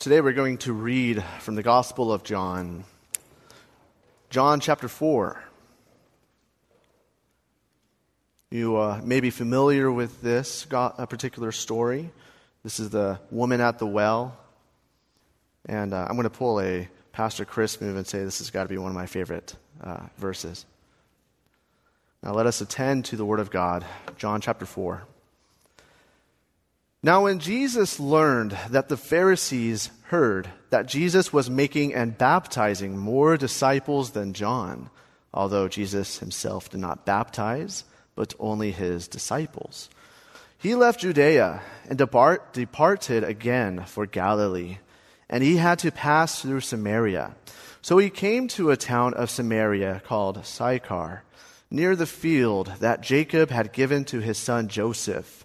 Today we're going to read from the Gospel of John. John chapter 4. You uh, may be familiar with this a particular story. This is the woman at the well. And uh, I'm going to pull a Pastor Chris move and say this has got to be one of my favorite uh, verses. Now let us attend to the Word of God. John chapter 4. Now, when Jesus learned that the Pharisees heard that Jesus was making and baptizing more disciples than John, although Jesus himself did not baptize, but only his disciples, he left Judea and depart, departed again for Galilee, and he had to pass through Samaria. So he came to a town of Samaria called Sychar, near the field that Jacob had given to his son Joseph.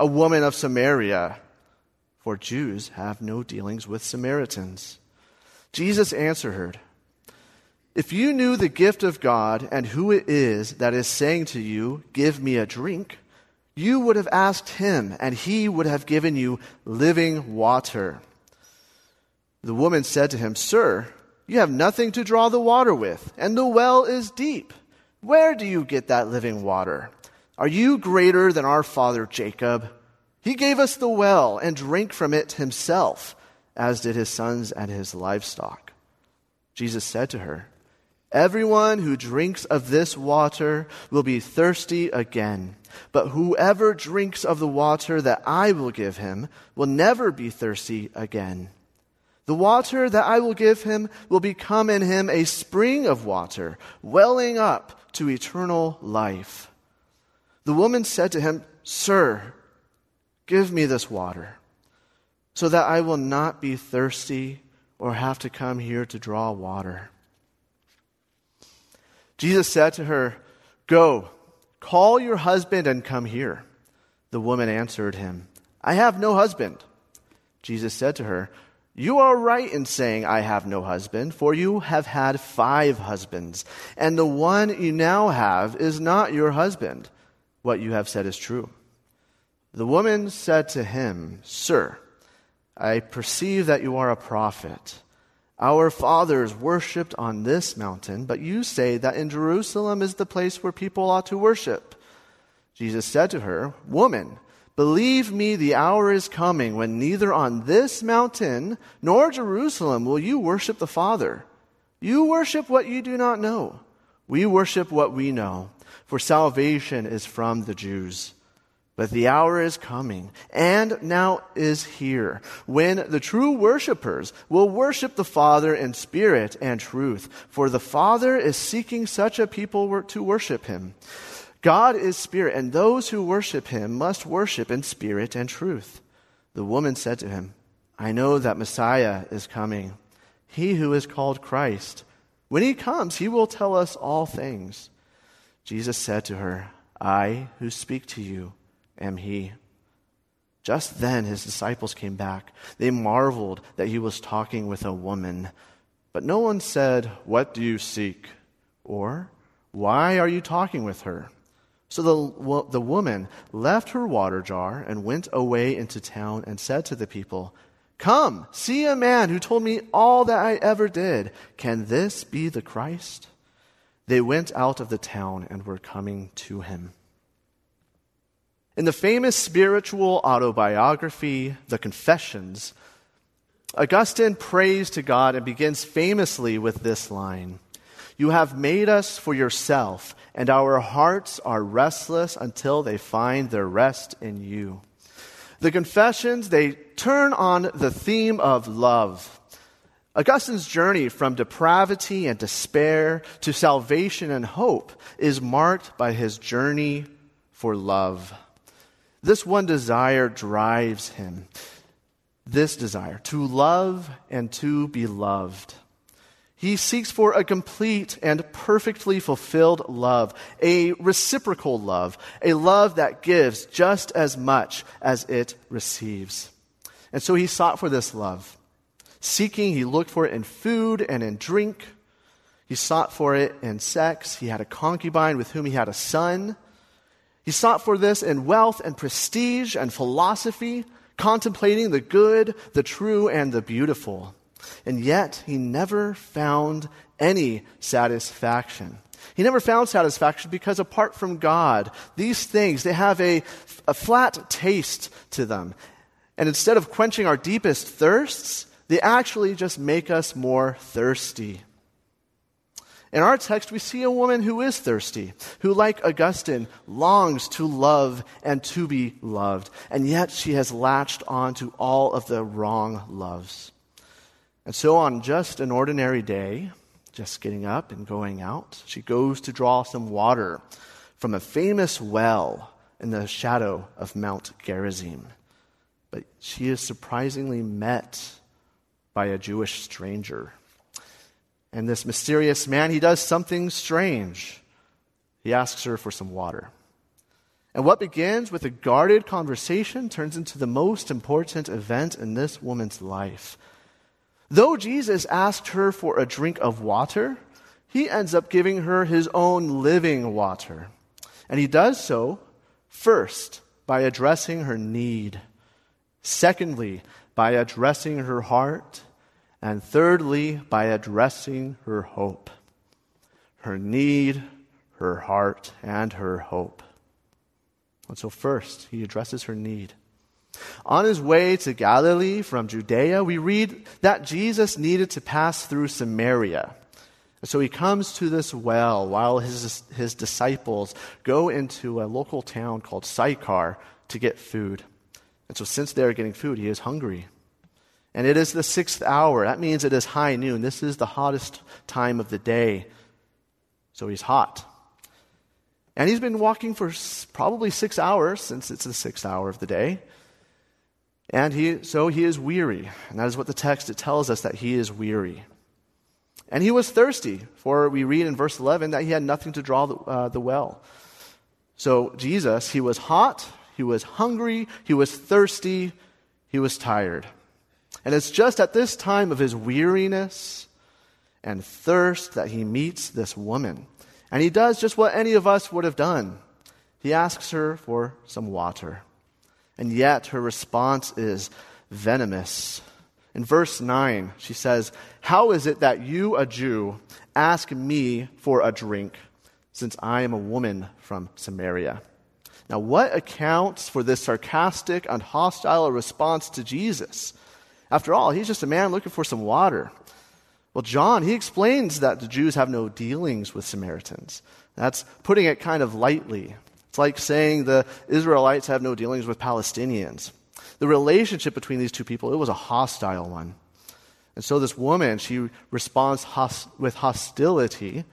A woman of Samaria, for Jews have no dealings with Samaritans. Jesus answered her, If you knew the gift of God and who it is that is saying to you, Give me a drink, you would have asked him, and he would have given you living water. The woman said to him, Sir, you have nothing to draw the water with, and the well is deep. Where do you get that living water? Are you greater than our father Jacob? He gave us the well and drank from it himself, as did his sons and his livestock. Jesus said to her, Everyone who drinks of this water will be thirsty again. But whoever drinks of the water that I will give him will never be thirsty again. The water that I will give him will become in him a spring of water, welling up to eternal life. The woman said to him, Sir, give me this water, so that I will not be thirsty or have to come here to draw water. Jesus said to her, Go, call your husband and come here. The woman answered him, I have no husband. Jesus said to her, You are right in saying, I have no husband, for you have had five husbands, and the one you now have is not your husband. What you have said is true. The woman said to him, Sir, I perceive that you are a prophet. Our fathers worshipped on this mountain, but you say that in Jerusalem is the place where people ought to worship. Jesus said to her, Woman, believe me, the hour is coming when neither on this mountain nor Jerusalem will you worship the Father. You worship what you do not know. We worship what we know for salvation is from the Jews. But the hour is coming, and now is here, when the true worshippers will worship the Father in spirit and truth. For the Father is seeking such a people to worship him. God is spirit, and those who worship him must worship in spirit and truth. The woman said to him, I know that Messiah is coming, he who is called Christ. When he comes, he will tell us all things. Jesus said to her, I who speak to you am he. Just then his disciples came back. They marveled that he was talking with a woman. But no one said, What do you seek? Or, Why are you talking with her? So the, the woman left her water jar and went away into town and said to the people, Come, see a man who told me all that I ever did. Can this be the Christ? They went out of the town and were coming to him. In the famous spiritual autobiography, The Confessions, Augustine prays to God and begins famously with this line You have made us for yourself, and our hearts are restless until they find their rest in you. The Confessions, they turn on the theme of love Augustine's journey from depravity and despair to salvation and hope is marked by his journey for love. This one desire drives him. this desire to love and to be loved. He seeks for a complete and perfectly fulfilled love, a reciprocal love, a love that gives just as much as it receives. And so he sought for this love. Seeking, he looked for it in food and in drink. He sought for it in sex. He had a concubine with whom he had a son. He sought for this in wealth and prestige and philosophy, contemplating the good, the true, and the beautiful. And yet, he never found any satisfaction. He never found satisfaction because apart from God, these things, they have a, a flat taste to them. And instead of quenching our deepest thirsts, they actually just make us more thirsty. In our text, we see a woman who is thirsty, who, like Augustine, longs to love and to be loved, and yet she has latched on to all of the wrong loves. And so, on just an ordinary day, just getting up and going out, she goes to draw some water from a famous well in the shadow of Mount Gerizim. But she is surprisingly met by a Jewish stranger. And this mysterious man, he does something strange. He asks her for some water. And what begins with a guarded conversation turns into the most important event in this woman's life. Though Jesus asked her for a drink of water, he ends up giving her his own living water. And he does so first by addressing her need, secondly, by addressing her heart, and thirdly, by addressing her hope. Her need, her heart, and her hope. And so, first, he addresses her need. On his way to Galilee from Judea, we read that Jesus needed to pass through Samaria. So he comes to this well while his, his disciples go into a local town called Sychar to get food. And so, since they're getting food, he is hungry. And it is the sixth hour. That means it is high noon. This is the hottest time of the day. So he's hot. And he's been walking for probably six hours since it's the sixth hour of the day. And he, so he is weary. And that is what the text it tells us that he is weary. And he was thirsty, for we read in verse 11 that he had nothing to draw the, uh, the well. So Jesus, he was hot, he was hungry, he was thirsty, he was tired. And it's just at this time of his weariness and thirst that he meets this woman. And he does just what any of us would have done. He asks her for some water. And yet her response is venomous. In verse 9, she says, How is it that you, a Jew, ask me for a drink, since I am a woman from Samaria? Now, what accounts for this sarcastic and hostile response to Jesus? After all, he's just a man looking for some water. Well, John, he explains that the Jews have no dealings with Samaritans. That's putting it kind of lightly. It's like saying the Israelites have no dealings with Palestinians. The relationship between these two people, it was a hostile one. And so this woman, she responds host- with hostility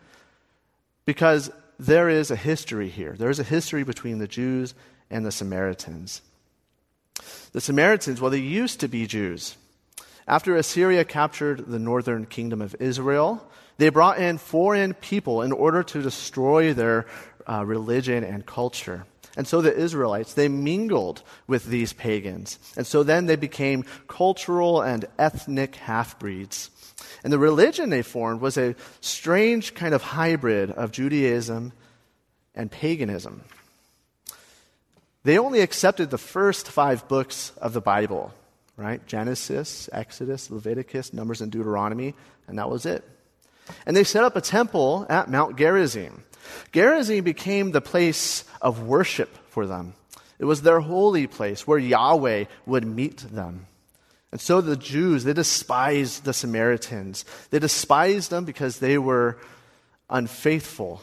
because there is a history here. There is a history between the Jews and the Samaritans. The Samaritans, well, they used to be Jews. After Assyria captured the northern kingdom of Israel, they brought in foreign people in order to destroy their uh, religion and culture. And so the Israelites, they mingled with these pagans. And so then they became cultural and ethnic half breeds. And the religion they formed was a strange kind of hybrid of Judaism and paganism. They only accepted the first five books of the Bible, right? Genesis, Exodus, Leviticus, Numbers, and Deuteronomy, and that was it. And they set up a temple at Mount Gerizim. Gerizim became the place of worship for them. It was their holy place where Yahweh would meet them. And so the Jews, they despised the Samaritans. They despised them because they were unfaithful.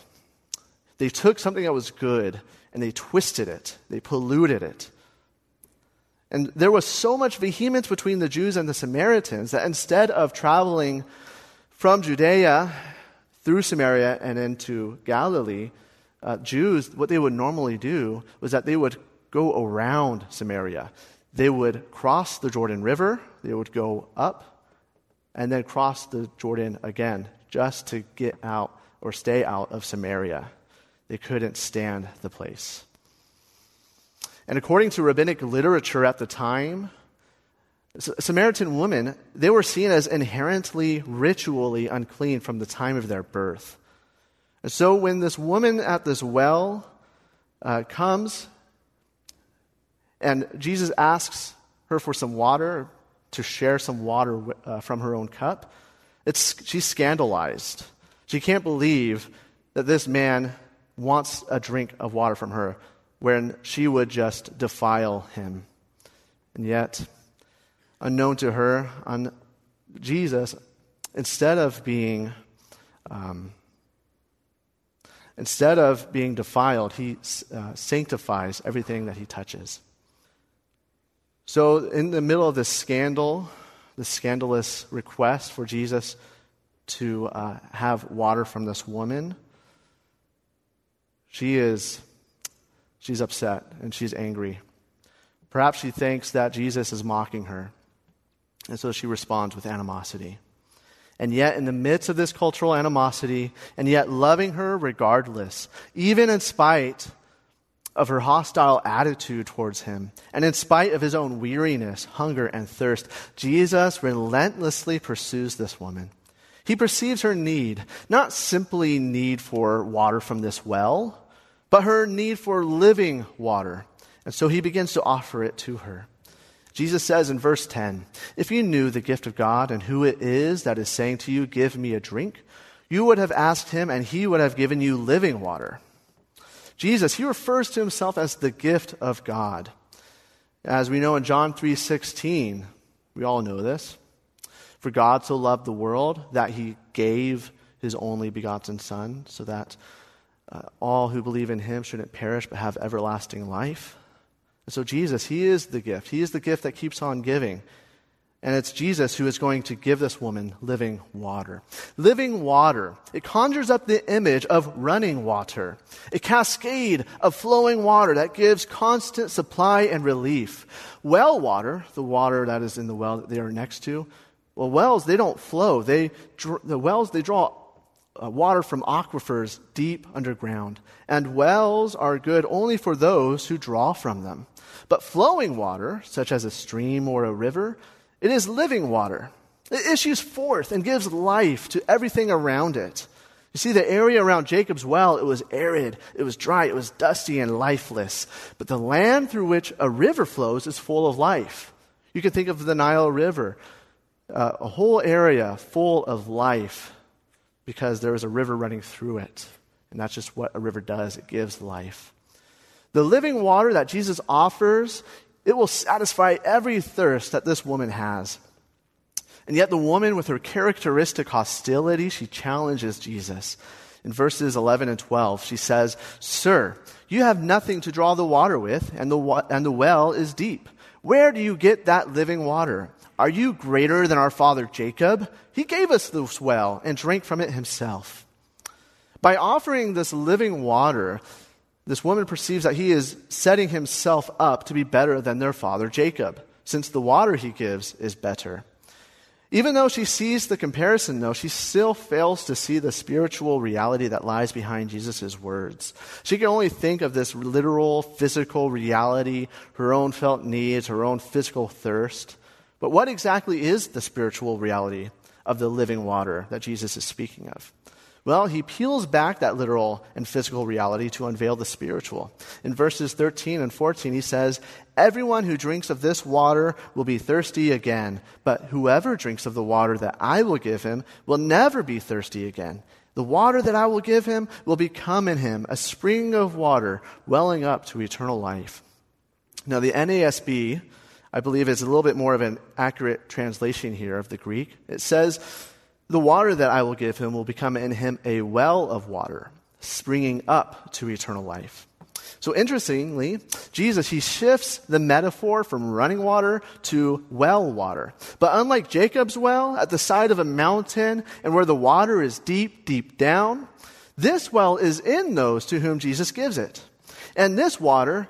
They took something that was good and they twisted it, they polluted it. And there was so much vehemence between the Jews and the Samaritans that instead of traveling from Judea through Samaria and into Galilee, uh, Jews, what they would normally do was that they would go around Samaria. they would cross the Jordan River, they would go up, and then cross the Jordan again just to get out or stay out of Samaria. They couldn't stand the place. And according to rabbinic literature at the time, Samaritan women, they were seen as inherently ritually unclean from the time of their birth. And so when this woman at this well uh, comes and Jesus asks her for some water, to share some water uh, from her own cup, it's, she's scandalized. She can't believe that this man wants a drink of water from her when she would just defile him. And yet, unknown to her, on Jesus, instead of being um, instead of being defiled, he uh, sanctifies everything that he touches. So, in the middle of this scandal, the scandalous request for Jesus to uh, have water from this woman, she is she's upset and she's angry. Perhaps she thinks that Jesus is mocking her. And so she responds with animosity. And yet, in the midst of this cultural animosity, and yet loving her regardless, even in spite of her hostile attitude towards him, and in spite of his own weariness, hunger, and thirst, Jesus relentlessly pursues this woman. He perceives her need, not simply need for water from this well, but her need for living water. And so he begins to offer it to her. Jesus says in verse 10 If you knew the gift of God and who it is that is saying to you, Give me a drink, you would have asked him, and he would have given you living water. Jesus, he refers to himself as the gift of God. As we know in John 3:16, we all know this. For God so loved the world that he gave his only begotten son so that uh, all who believe in him shouldn't perish but have everlasting life. And so, Jesus, He is the gift. He is the gift that keeps on giving. And it's Jesus who is going to give this woman living water. Living water, it conjures up the image of running water, a cascade of flowing water that gives constant supply and relief. Well water, the water that is in the well that they are next to, well, wells, they don't flow. They, the wells, they draw uh, water from aquifers deep underground. And wells are good only for those who draw from them. But flowing water, such as a stream or a river, it is living water. It issues forth and gives life to everything around it. You see, the area around Jacob's well, it was arid, it was dry, it was dusty and lifeless. But the land through which a river flows is full of life. You can think of the Nile River, uh, a whole area full of life because there is a river running through it. And that's just what a river does it gives life. The living water that Jesus offers, it will satisfy every thirst that this woman has. And yet, the woman, with her characteristic hostility, she challenges Jesus. In verses 11 and 12, she says, Sir, you have nothing to draw the water with, and the, and the well is deep. Where do you get that living water? Are you greater than our father Jacob? He gave us this well and drank from it himself. By offering this living water, this woman perceives that he is setting himself up to be better than their father Jacob, since the water he gives is better. Even though she sees the comparison, though, she still fails to see the spiritual reality that lies behind Jesus' words. She can only think of this literal, physical reality, her own felt needs, her own physical thirst. But what exactly is the spiritual reality of the living water that Jesus is speaking of? Well, he peels back that literal and physical reality to unveil the spiritual. In verses 13 and 14, he says, Everyone who drinks of this water will be thirsty again, but whoever drinks of the water that I will give him will never be thirsty again. The water that I will give him will become in him a spring of water welling up to eternal life. Now, the NASB, I believe, is a little bit more of an accurate translation here of the Greek. It says, the water that I will give him will become in him a well of water, springing up to eternal life. So interestingly, Jesus, he shifts the metaphor from running water to well water. But unlike Jacob's well at the side of a mountain and where the water is deep, deep down, this well is in those to whom Jesus gives it. And this water,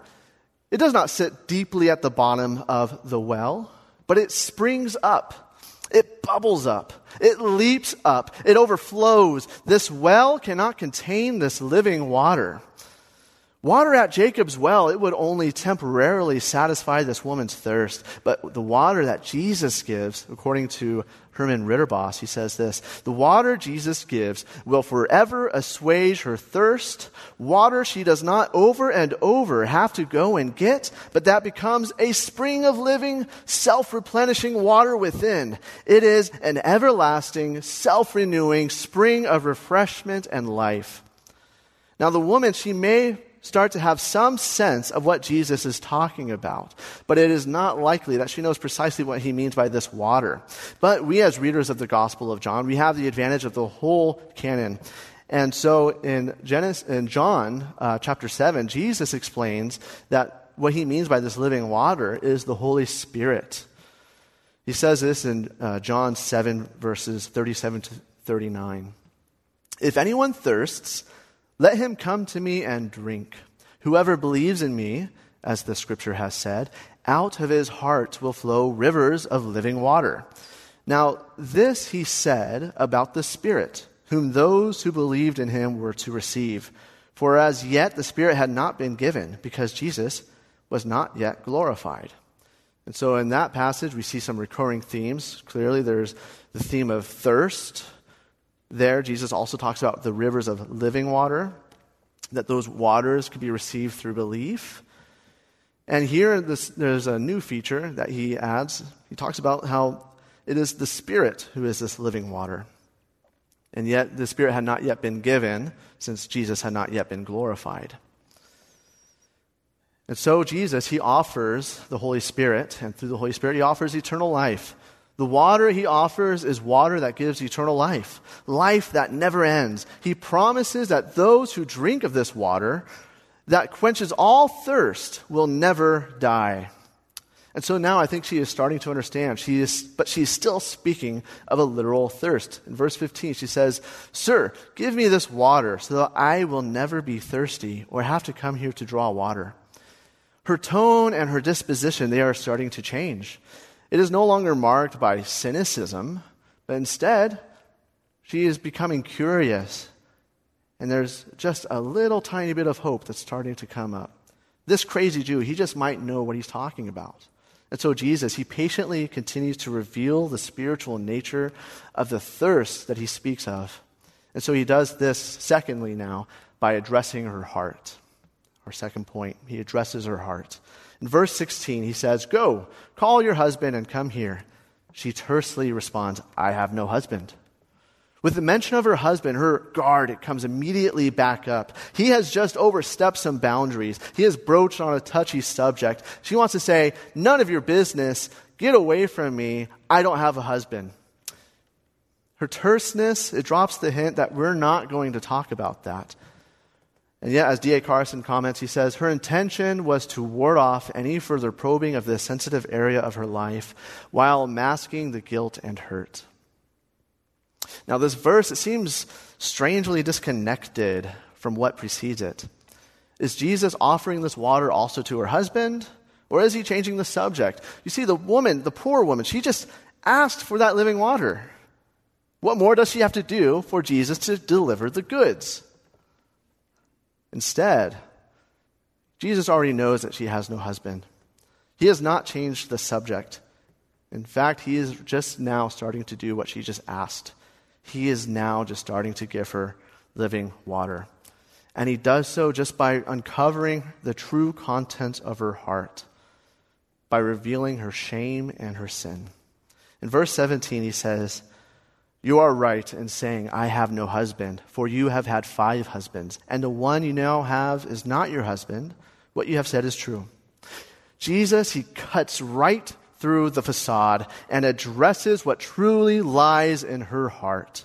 It does not sit deeply at the bottom of the well, but it springs up. It bubbles up. It leaps up. It overflows. This well cannot contain this living water. Water at Jacob's well, it would only temporarily satisfy this woman's thirst. But the water that Jesus gives, according to Herman Ridderbos, he says this The water Jesus gives will forever assuage her thirst. Water she does not over and over have to go and get, but that becomes a spring of living, self replenishing water within. It is an everlasting, self renewing spring of refreshment and life. Now, the woman, she may start to have some sense of what Jesus is talking about. But it is not likely that she knows precisely what he means by this water. But we, as readers of the Gospel of John, we have the advantage of the whole canon. And so in, Genesis, in John uh, chapter 7, Jesus explains that what he means by this living water is the Holy Spirit. He says this in uh, John 7, verses 37 to 39. If anyone thirsts, let him come to me and drink. Whoever believes in me, as the scripture has said, out of his heart will flow rivers of living water. Now, this he said about the Spirit, whom those who believed in him were to receive. For as yet the Spirit had not been given, because Jesus was not yet glorified. And so in that passage, we see some recurring themes. Clearly, there's the theme of thirst, there, Jesus also talks about the rivers of living water, that those waters could be received through belief. And here, this, there's a new feature that he adds. He talks about how it is the Spirit who is this living water. And yet, the Spirit had not yet been given since Jesus had not yet been glorified. And so, Jesus, he offers the Holy Spirit, and through the Holy Spirit, he offers eternal life the water he offers is water that gives eternal life, life that never ends. He promises that those who drink of this water that quenches all thirst will never die. And so now I think she is starting to understand. She is, but she is still speaking of a literal thirst. In verse 15, she says, Sir, give me this water so that I will never be thirsty or have to come here to draw water. Her tone and her disposition, they are starting to change. It is no longer marked by cynicism, but instead, she is becoming curious. And there's just a little tiny bit of hope that's starting to come up. This crazy Jew, he just might know what he's talking about. And so Jesus, he patiently continues to reveal the spiritual nature of the thirst that he speaks of. And so he does this, secondly, now, by addressing her heart. Our second point, he addresses her heart. In verse 16, he says, Go, call your husband and come here. She tersely responds, I have no husband. With the mention of her husband, her guard it comes immediately back up. He has just overstepped some boundaries. He has broached on a touchy subject. She wants to say, None of your business. Get away from me. I don't have a husband. Her terseness, it drops the hint that we're not going to talk about that. And yet, as D.A. Carson comments, he says, her intention was to ward off any further probing of this sensitive area of her life while masking the guilt and hurt. Now, this verse, it seems strangely disconnected from what precedes it. Is Jesus offering this water also to her husband? Or is he changing the subject? You see, the woman, the poor woman, she just asked for that living water. What more does she have to do for Jesus to deliver the goods? Instead, Jesus already knows that she has no husband. He has not changed the subject. In fact, he is just now starting to do what she just asked. He is now just starting to give her living water. And he does so just by uncovering the true content of her heart, by revealing her shame and her sin. In verse 17, he says, you are right in saying, I have no husband, for you have had five husbands, and the one you now have is not your husband. What you have said is true. Jesus, he cuts right through the facade and addresses what truly lies in her heart.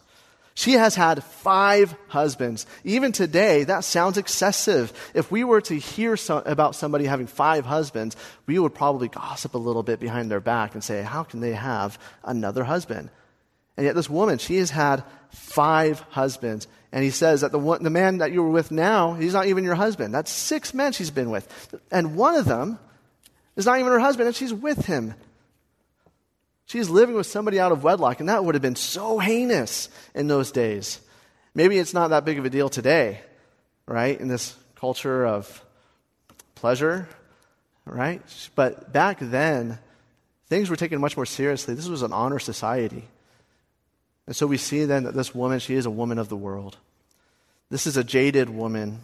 She has had five husbands. Even today, that sounds excessive. If we were to hear so, about somebody having five husbands, we would probably gossip a little bit behind their back and say, How can they have another husband? And yet, this woman, she has had five husbands. And he says that the, one, the man that you were with now, he's not even your husband. That's six men she's been with. And one of them is not even her husband, and she's with him. She's living with somebody out of wedlock, and that would have been so heinous in those days. Maybe it's not that big of a deal today, right? In this culture of pleasure, right? But back then, things were taken much more seriously. This was an honor society. And so we see then that this woman, she is a woman of the world. This is a jaded woman.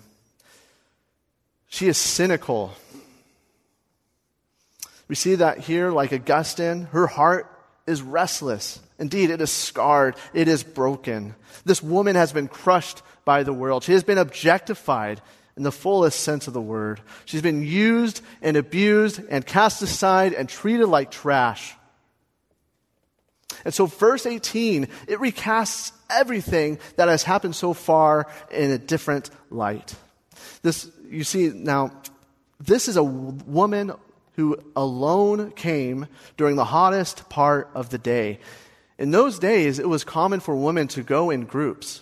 She is cynical. We see that here, like Augustine, her heart is restless. Indeed, it is scarred. It is broken. This woman has been crushed by the world. She has been objectified in the fullest sense of the word. She's been used and abused and cast aside and treated like trash. And so, verse 18, it recasts everything that has happened so far in a different light. This, you see, now, this is a woman who alone came during the hottest part of the day. In those days, it was common for women to go in groups.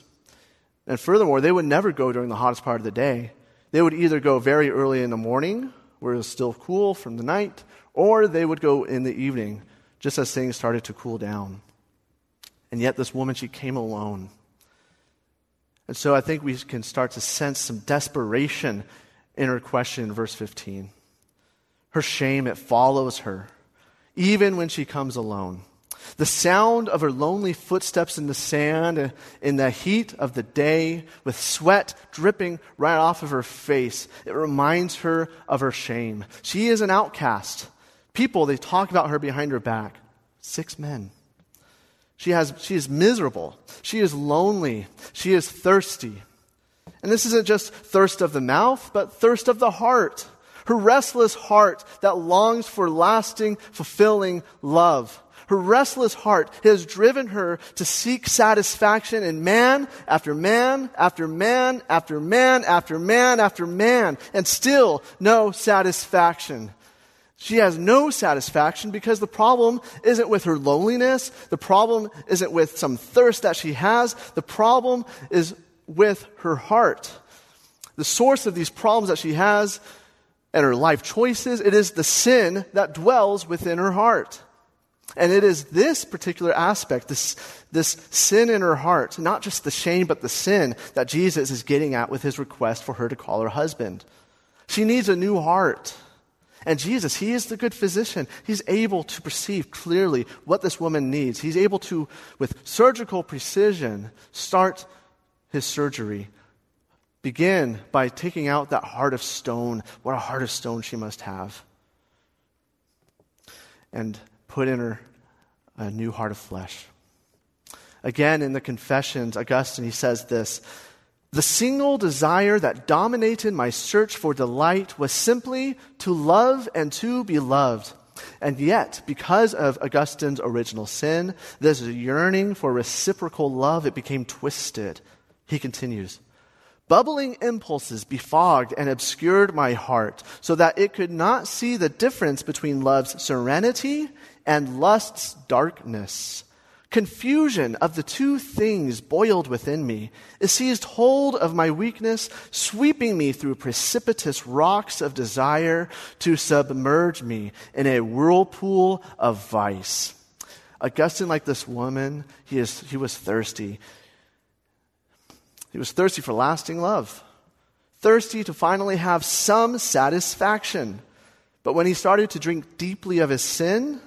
And furthermore, they would never go during the hottest part of the day. They would either go very early in the morning, where it was still cool from the night, or they would go in the evening just as things started to cool down. And yet, this woman, she came alone. And so I think we can start to sense some desperation in her question in verse 15. Her shame, it follows her, even when she comes alone. The sound of her lonely footsteps in the sand in the heat of the day, with sweat dripping right off of her face, it reminds her of her shame. She is an outcast people, they talk about her behind her back. Six men. She, has, she is miserable. She is lonely. She is thirsty. And this isn't just thirst of the mouth, but thirst of the heart. Her restless heart that longs for lasting, fulfilling love. Her restless heart has driven her to seek satisfaction in man after man after man after man after man after man, and still no satisfaction. She has no satisfaction because the problem isn't with her loneliness. The problem isn't with some thirst that she has. The problem is with her heart. The source of these problems that she has and her life choices, it is the sin that dwells within her heart. And it is this particular aspect, this, this sin in her heart, not just the shame, but the sin that Jesus is getting at with his request for her to call her husband. She needs a new heart. And Jesus, He is the good physician. He's able to perceive clearly what this woman needs. He's able to, with surgical precision, start His surgery. Begin by taking out that heart of stone. What a heart of stone she must have. And put in her a new heart of flesh. Again, in the Confessions, Augustine, he says this the single desire that dominated my search for delight was simply to love and to be loved. And yet, because of Augustine's original sin, this yearning for reciprocal love, it became twisted. He continues, Bubbling impulses befogged and obscured my heart so that it could not see the difference between love's serenity and lust's darkness. Confusion of the two things boiled within me. It seized hold of my weakness, sweeping me through precipitous rocks of desire to submerge me in a whirlpool of vice. Augustine, like this woman, he, is, he was thirsty. He was thirsty for lasting love, thirsty to finally have some satisfaction. But when he started to drink deeply of his sin,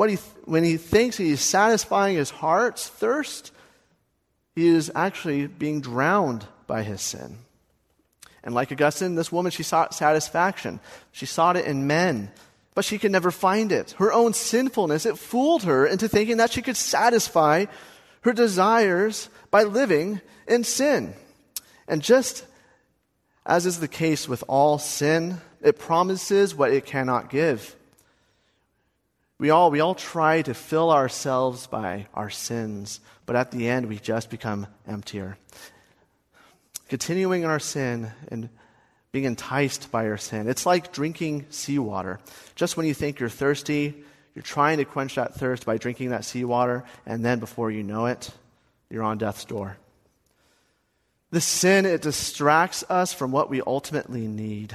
what he, when he thinks he is satisfying his heart's thirst, he is actually being drowned by his sin. And like Augustine, this woman, she sought satisfaction. She sought it in men, but she could never find it. Her own sinfulness, it fooled her into thinking that she could satisfy her desires by living in sin. And just as is the case with all sin, it promises what it cannot give. We all, we all try to fill ourselves by our sins, but at the end we just become emptier. Continuing in our sin and being enticed by our sin. It's like drinking seawater. Just when you think you're thirsty, You're trying to quench that thirst by drinking that seawater, and then before you know it, you're on death's door. The sin, it distracts us from what we ultimately need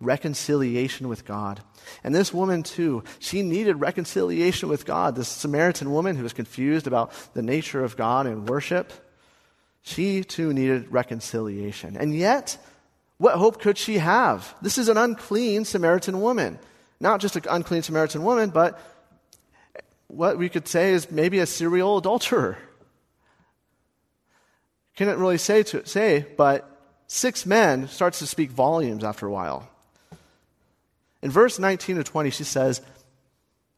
reconciliation with God. And this woman, too, she needed reconciliation with God. This Samaritan woman who was confused about the nature of God and worship, she, too, needed reconciliation. And yet, what hope could she have? This is an unclean Samaritan woman. Not just an unclean Samaritan woman, but what we could say is maybe a serial adulterer. Couldn't really say, to, say, but six men starts to speak volumes after a while. In verse 19 to 20, she says,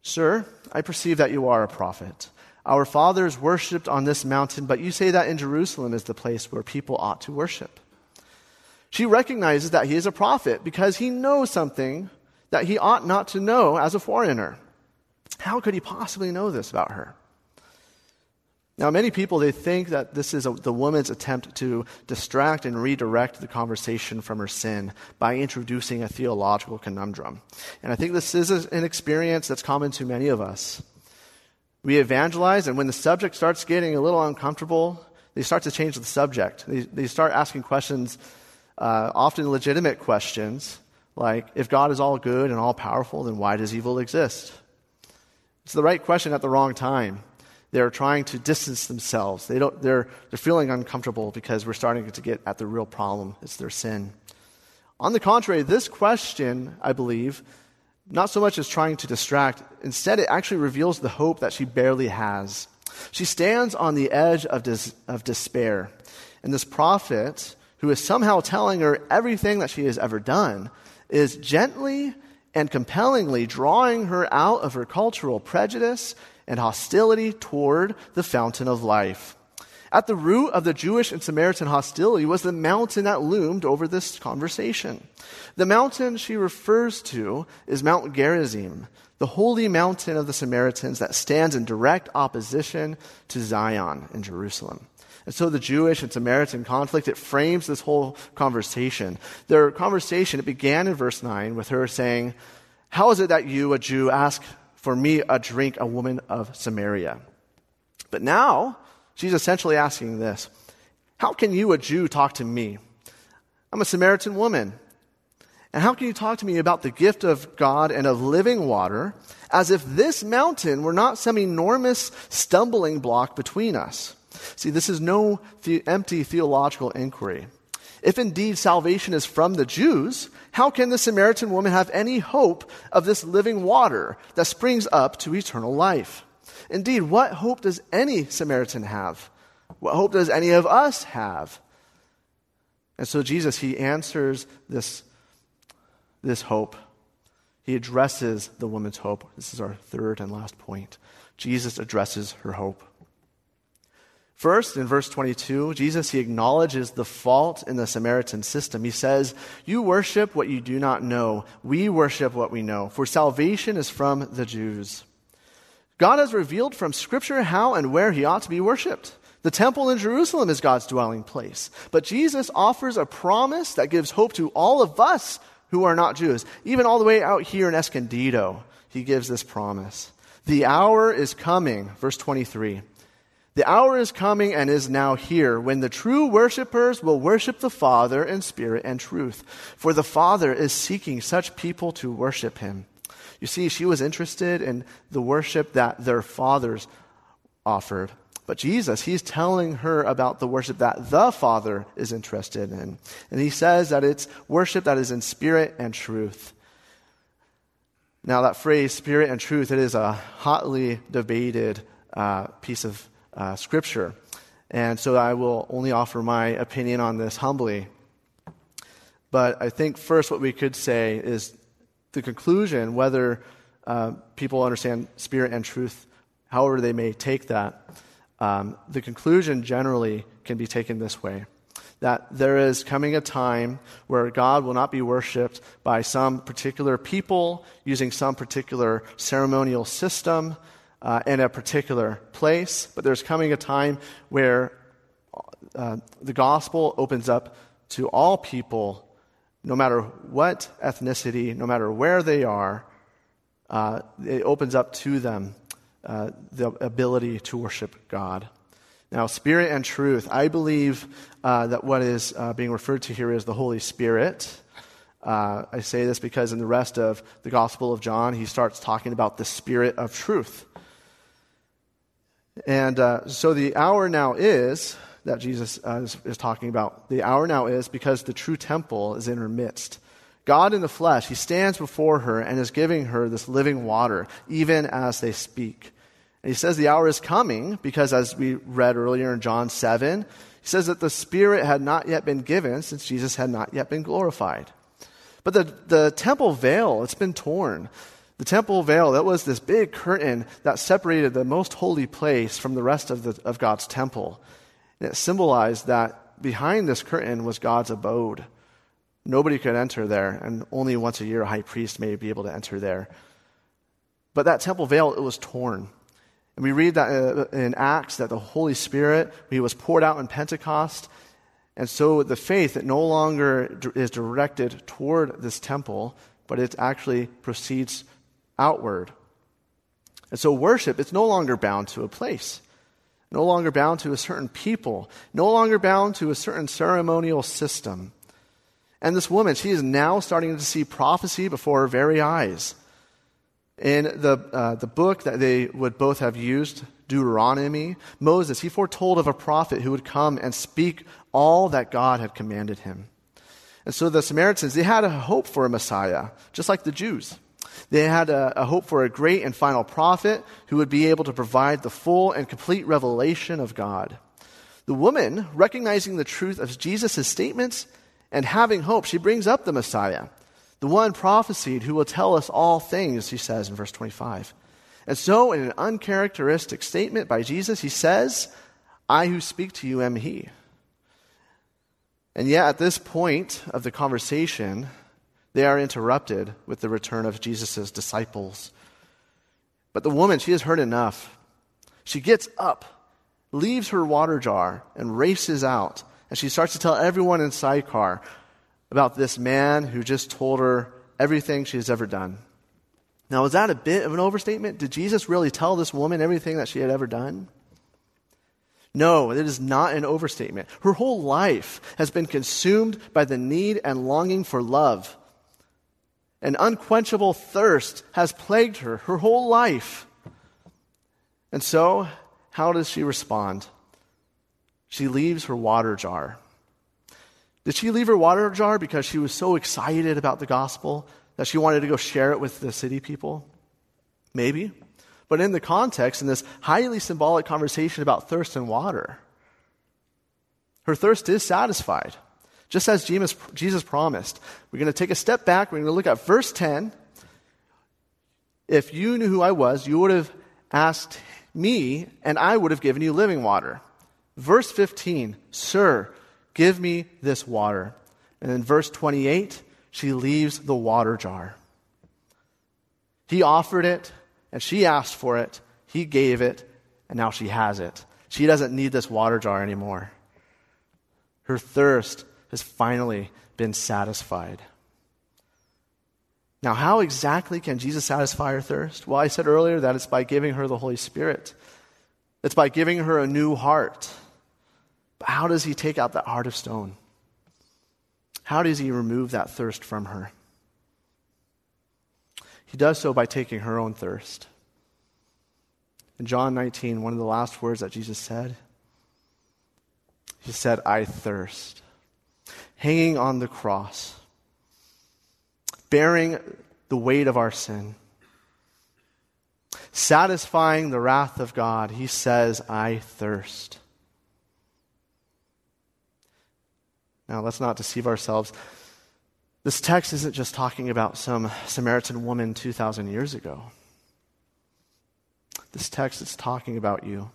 Sir, I perceive that you are a prophet. Our fathers worshipped on this mountain, but you say that in Jerusalem is the place where people ought to worship. She recognizes that he is a prophet because he knows something that he ought not to know as a foreigner. How could he possibly know this about her? Now, many people, they think that this is a, the woman's attempt to distract and redirect the conversation from her sin by introducing a theological conundrum. And I think this is an experience that's common to many of us. We evangelize, and when the subject starts getting a little uncomfortable, they start to change the subject. They, they start asking questions, uh, often legitimate questions, like, if God is all good and all powerful, then why does evil exist? It's the right question at the wrong time. They're trying to distance themselves. They don't, they're, they're feeling uncomfortable because we're starting to get at the real problem. It's their sin. On the contrary, this question, I believe, not so much as trying to distract, instead, it actually reveals the hope that she barely has. She stands on the edge of, dis- of despair. And this prophet, who is somehow telling her everything that she has ever done, is gently and compellingly drawing her out of her cultural prejudice and hostility toward the fountain of life. At the root of the Jewish and Samaritan hostility was the mountain that loomed over this conversation. The mountain she refers to is Mount Gerizim, the holy mountain of the Samaritans that stands in direct opposition to Zion in Jerusalem. And so the Jewish and Samaritan conflict, it frames this whole conversation. Their conversation, it began in verse 9 with her saying, How is it that you, a Jew, ask for me a drink, a woman of Samaria? But now, she's essentially asking this How can you, a Jew, talk to me? I'm a Samaritan woman. And how can you talk to me about the gift of God and of living water as if this mountain were not some enormous stumbling block between us? See, this is no the- empty theological inquiry. If indeed salvation is from the Jews, how can the Samaritan woman have any hope of this living water that springs up to eternal life? Indeed, what hope does any Samaritan have? What hope does any of us have? And so Jesus, he answers this, this hope. He addresses the woman's hope. This is our third and last point. Jesus addresses her hope. First, in verse 22, Jesus, he acknowledges the fault in the Samaritan system. He says, You worship what you do not know. We worship what we know, for salvation is from the Jews. God has revealed from Scripture how and where he ought to be worshiped. The temple in Jerusalem is God's dwelling place. But Jesus offers a promise that gives hope to all of us who are not Jews. Even all the way out here in Escondido, he gives this promise. The hour is coming, verse 23 the hour is coming and is now here when the true worshippers will worship the Father in spirit and truth. For the Father is seeking such people to worship him. You see, she was interested in the worship that their fathers offered. But Jesus, he's telling her about the worship that the Father is interested in. And he says that it's worship that is in spirit and truth. Now, that phrase, spirit and truth, it is a hotly debated uh, piece of uh, Scripture. And so I will only offer my opinion on this humbly. But I think first what we could say is the conclusion, whether uh, people understand spirit and truth, however they may take that, um, the conclusion generally can be taken this way that there is coming a time where God will not be worshiped by some particular people using some particular ceremonial system, uh, in a particular place, but there's coming a time where uh, the gospel opens up to all people, no matter what ethnicity, no matter where they are, uh, it opens up to them uh, the ability to worship God. Now, spirit and truth. I believe uh, that what is uh, being referred to here is the Holy Spirit. Uh, I say this because in the rest of the Gospel of John, he starts talking about the Spirit of truth. And uh, so the hour now is that Jesus uh, is, is talking about. The hour now is because the true temple is in her midst. God in the flesh, he stands before her and is giving her this living water, even as they speak. And he says the hour is coming because, as we read earlier in John 7, he says that the Spirit had not yet been given since Jesus had not yet been glorified. But the, the temple veil, it's been torn. The temple veil, that was this big curtain that separated the most holy place from the rest of, the, of God's temple. And it symbolized that behind this curtain was God's abode. Nobody could enter there, and only once a year a high priest may be able to enter there. But that temple veil, it was torn. And we read that uh, in Acts that the Holy Spirit, he was poured out in Pentecost. And so the faith, it no longer is directed toward this temple, but it actually proceeds outward. And so worship, it's no longer bound to a place, no longer bound to a certain people, no longer bound to a certain ceremonial system. And this woman, she is now starting to see prophecy before her very eyes. In the, uh, the book that they would both have used, Deuteronomy, Moses, he foretold of a prophet who would come and speak all that God had commanded him. And so the Samaritans, they had a hope for a Messiah, just like the Jews. They had a, a, hope for a great and final prophet who would be able to provide the full and complete revelation of God. The woman, recognizing the truth of Jesus' statements and having hope, she brings up the Messiah the one prophesied who will tell us all things, he says in verse 25. And so, in an uncharacteristic statement by Jesus, he says, I who speak to you am he. And yet, at this point of the conversation, they are interrupted with the return of Jesus' disciples. But the woman, she has heard enough. She gets up, leaves her water jar, and races out. And she starts to tell everyone in Sychar about this man who just told her everything she has ever done. Now, is that a bit of an overstatement? Did Jesus really tell this woman everything that she had ever done? No, it is not an overstatement. Her whole life has been consumed by the need and longing for love. An unquenchable thirst has plagued her her whole life. And so, how does she respond? She leaves her water jar. Did she leave her water jar because she was so excited about the gospel that she wanted to go share it with the city people? Maybe. But in the context, in this highly symbolic conversation about thirst and water, her thirst is satisfied, just as Jesus, promised. We're going to take a step back. We're going to look at verse 10. If you knew who I was, you would have asked me, and I would have given you living water. Verse 15, Sir, Give me this water. And in verse 28, she leaves the water jar. He offered it, and she asked for it. He gave it, and now she has it. She doesn't need this water jar anymore. Her thirst has finally been satisfied. Now, how exactly can Jesus satisfy her thirst? Well, I said earlier that it's by giving her the Holy Spirit. It's by giving her a new heart. But how does he take out that heart of stone? How does he remove that thirst from her? He does so by taking her own thirst. In John 19, one of the last words that Jesus said, he said, I thirst. Hanging on the cross, bearing the weight of our sin, satisfying the wrath of God, he says, I thirst. Now, let's not deceive ourselves. This text isn't just talking about some Samaritan woman 2,000 years ago. This text is talking about you.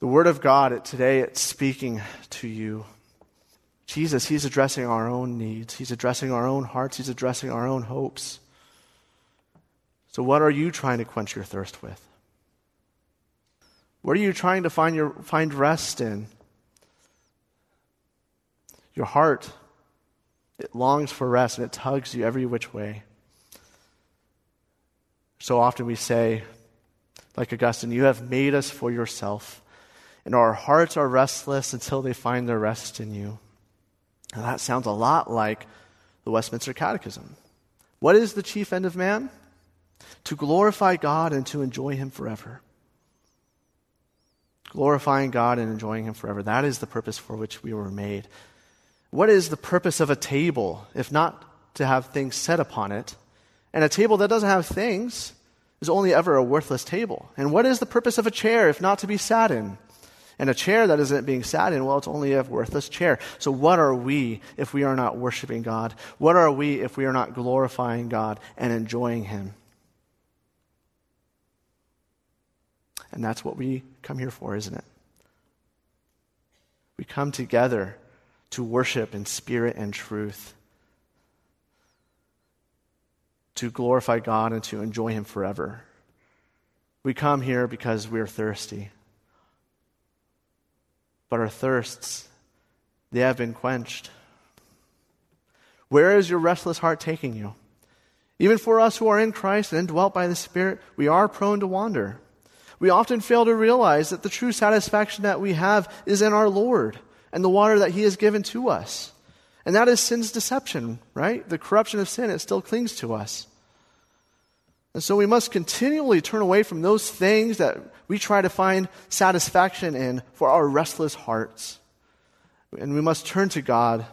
The Word of God today, it's speaking to you. Jesus, He's addressing our own needs. He's addressing our own hearts. He's addressing our own hopes. So, what are you trying to quench your thirst with? What are you trying to find, your, find rest in? Your heart, it longs for rest and it tugs you every which way. So often we say, like Augustine, you have made us for yourself, and our hearts are restless until they find their rest in you. Now, that sounds a lot like the Westminster Catechism. What is the chief end of man? To glorify God and to enjoy Him forever. Glorifying God and enjoying Him forever. That is the purpose for which we were made. What is the purpose of a table, if not to have things set upon it? And a table that doesn't have things is only ever a worthless table. And what is the purpose of a chair, if not to be sat in? And a chair that isn't being sat in, well, it's only a worthless chair. So, what are we if we are not worshiping God? What are we if we are not glorifying God and enjoying Him? And that's what we come here for, isn't it? We come together to worship in spirit and truth, to glorify God and to enjoy Him forever. We come here because we're thirsty but our thirsts, they have been quenched. Where is your restless heart taking you? Even for us who are in Christ and indwelt by the Spirit, we are prone to wander. We often fail to realize that the true satisfaction that we have is in our Lord and the water that He has given to us. And that is sin's deception, right? The corruption of sin, it still clings to us. And so we must continually turn away from those things that we try to find satisfaction in for our restless hearts. And we must turn to God,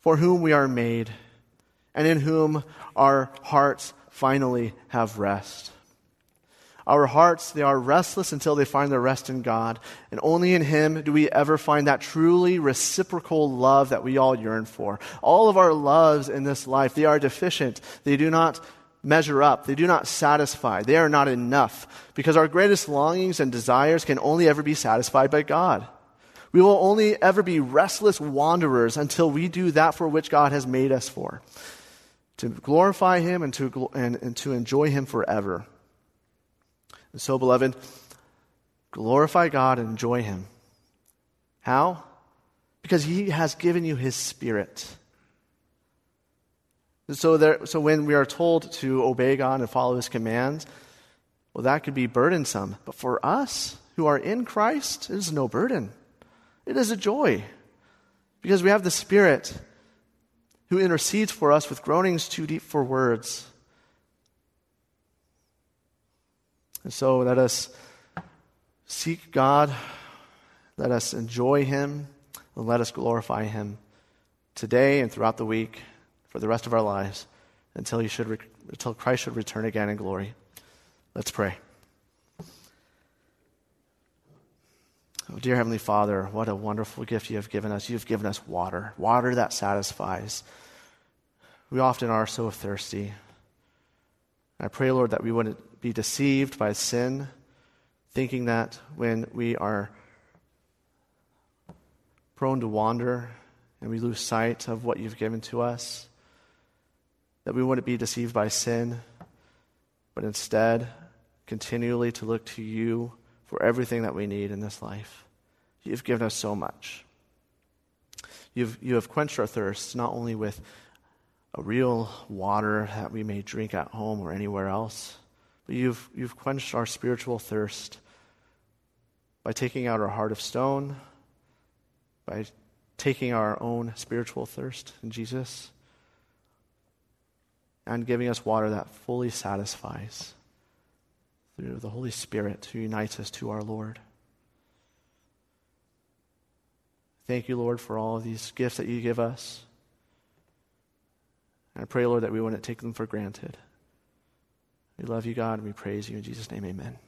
for whom we are made, and in whom our hearts finally have rest. Our hearts, they are restless until they find their rest in God. And only in Him do we ever find that truly reciprocal love that we all yearn for. All of our loves in this life, they are deficient. They do not measure up. They do not satisfy. They are not enough because our greatest longings and desires can only ever be satisfied by God. We will only ever be restless wanderers until we do that for which God has made us for to glorify Him and to, and, and to enjoy Him forever. And so, beloved, glorify God and enjoy Him. How? Because He has given you His Spirit. So, there, so when we are told to obey God and follow His commands, well, that could be burdensome. But for us who are in Christ, it is no burden. It is a joy because we have the Spirit who intercedes for us with groanings too deep for words. And so let us seek God, let us enjoy Him, and let us glorify Him today and throughout the week for the rest of our lives until, he should re- until Christ should return again in glory. Let's pray. Oh, dear Heavenly Father, what a wonderful gift you have given us. You've given us water, water that satisfies. We often are so thirsty. I pray, Lord, that we wouldn't be deceived by sin, thinking that when we are prone to wander and we lose sight of what you've given to us, that we wouldn't be deceived by sin, but instead continually to look to you for everything that we need in this life. You've given us so much. You've, you have quenched our thirst not only with a real water that we may drink at home or anywhere else, but you've, you've quenched our spiritual thirst by taking out our heart of stone, by taking our own spiritual thirst in Jesus and giving us water that fully satisfies through the Holy Spirit who unites us to our Lord. Thank you, Lord, for all of these gifts that you give us. And I pray, Lord, that we wouldn't take them for granted. We love you, God, and we praise you. In Jesus' name, amen.